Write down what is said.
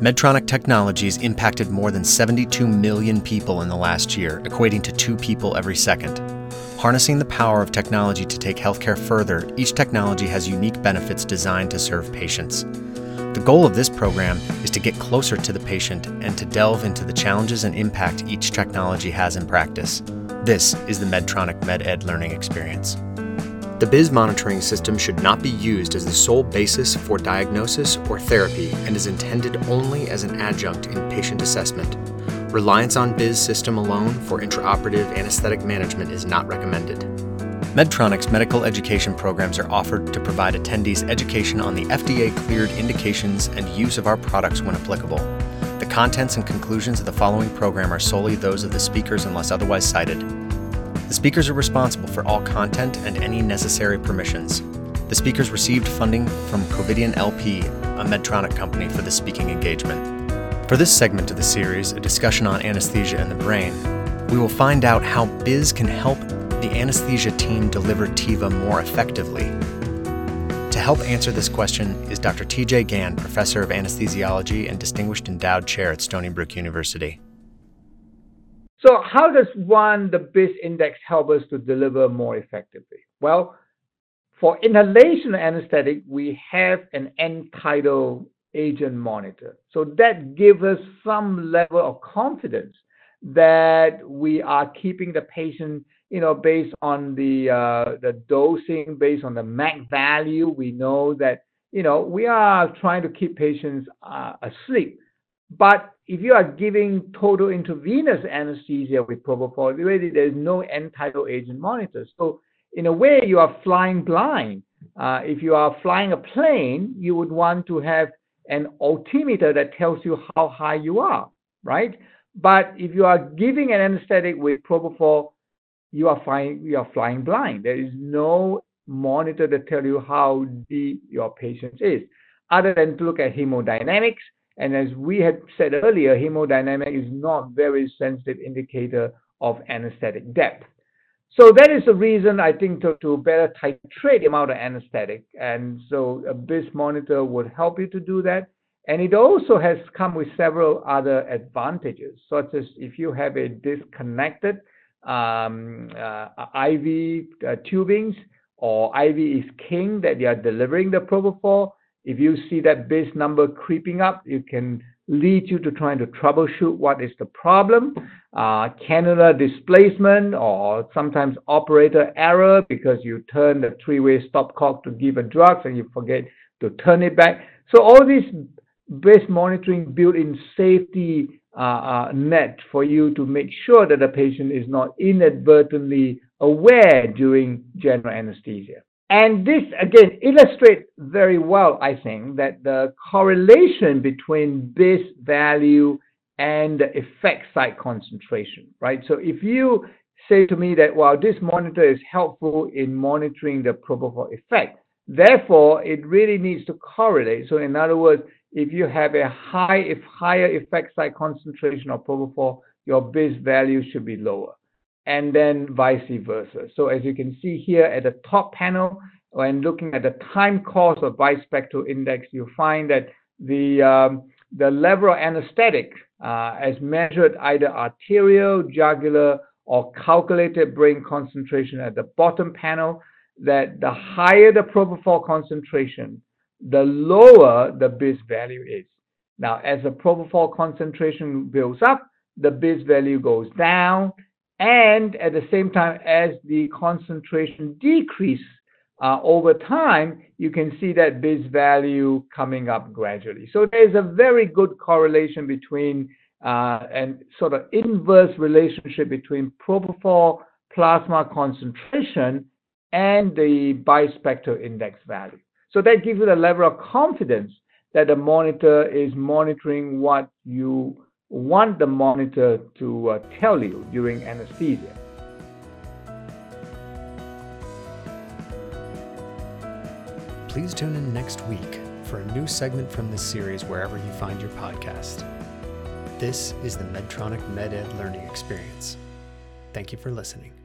Medtronic Technologies impacted more than 72 million people in the last year, equating to two people every second. Harnessing the power of technology to take healthcare further, each technology has unique benefits designed to serve patients. The goal of this program is to get closer to the patient and to delve into the challenges and impact each technology has in practice. This is the Medtronic MedEd learning experience. The BIS monitoring system should not be used as the sole basis for diagnosis or therapy and is intended only as an adjunct in patient assessment. Reliance on BIS system alone for intraoperative anesthetic management is not recommended. Medtronic's medical education programs are offered to provide attendees education on the FDA cleared indications and use of our products when applicable. The contents and conclusions of the following program are solely those of the speakers unless otherwise cited. The speakers are responsible for all content and any necessary permissions. The speakers received funding from Covidien LP, a Medtronic company, for the speaking engagement. For this segment of the series, a discussion on anesthesia and the brain, we will find out how BIS can help the anesthesia team deliver TIVA more effectively. To help answer this question is Dr. TJ Gan, professor of anesthesiology and distinguished endowed chair at Stony Brook University. So how does one, the BIS index, help us to deliver more effectively? Well, for inhalation anesthetic, we have an end tidal agent monitor. So that gives us some level of confidence that we are keeping the patient, you know, based on the uh, the dosing, based on the MAC value. We know that, you know, we are trying to keep patients uh, asleep. But if you are giving total intravenous anesthesia with propofol, really there's no tidal agent monitor. So in a way, you are flying blind. Uh, if you are flying a plane, you would want to have an altimeter that tells you how high you are, right? But if you are giving an anesthetic with propofol, you are flying, you are flying blind. There is no monitor to tell you how deep your patient is, other than to look at hemodynamics and as we had said earlier, hemodynamic is not very sensitive indicator of anesthetic depth. So that is the reason I think to, to better titrate the amount of anesthetic. And so a BIS monitor would help you to do that. And it also has come with several other advantages, such as if you have a disconnected um, uh, IV uh, tubings or IV is king that you are delivering the propofol, if you see that BIS number creeping up, it can lead you to trying to troubleshoot what is the problem, uh, displacement, or sometimes operator error because you turn the three-way stopcock to give a drug and you forget to turn it back. So all this BIS monitoring built-in safety uh, uh, net for you to make sure that the patient is not inadvertently aware during general anesthesia. And this again illustrates very well, I think, that the correlation between BIS value and the effect site concentration, right? So if you say to me that, well, this monitor is helpful in monitoring the propofol effect, therefore it really needs to correlate. So in other words, if you have a high, if higher effect site concentration of propofol, your BIS value should be lower and then vice versa. So as you can see here at the top panel, when looking at the time course of bispectral index, you find that the, um, the level of anesthetic uh, as measured either arterial, jugular, or calculated brain concentration at the bottom panel, that the higher the propofol concentration, the lower the BIS value is. Now, as the propofol concentration builds up, the BIS value goes down, and at the same time, as the concentration decreases uh, over time, you can see that BIS value coming up gradually. So there's a very good correlation between uh, and sort of inverse relationship between propofol plasma concentration and the bispectral index value. So that gives you the level of confidence that the monitor is monitoring what you want the monitor to uh, tell you during anesthesia. Please tune in next week for a new segment from this series wherever you find your podcast. This is the Medtronic MedEd Learning Experience. Thank you for listening.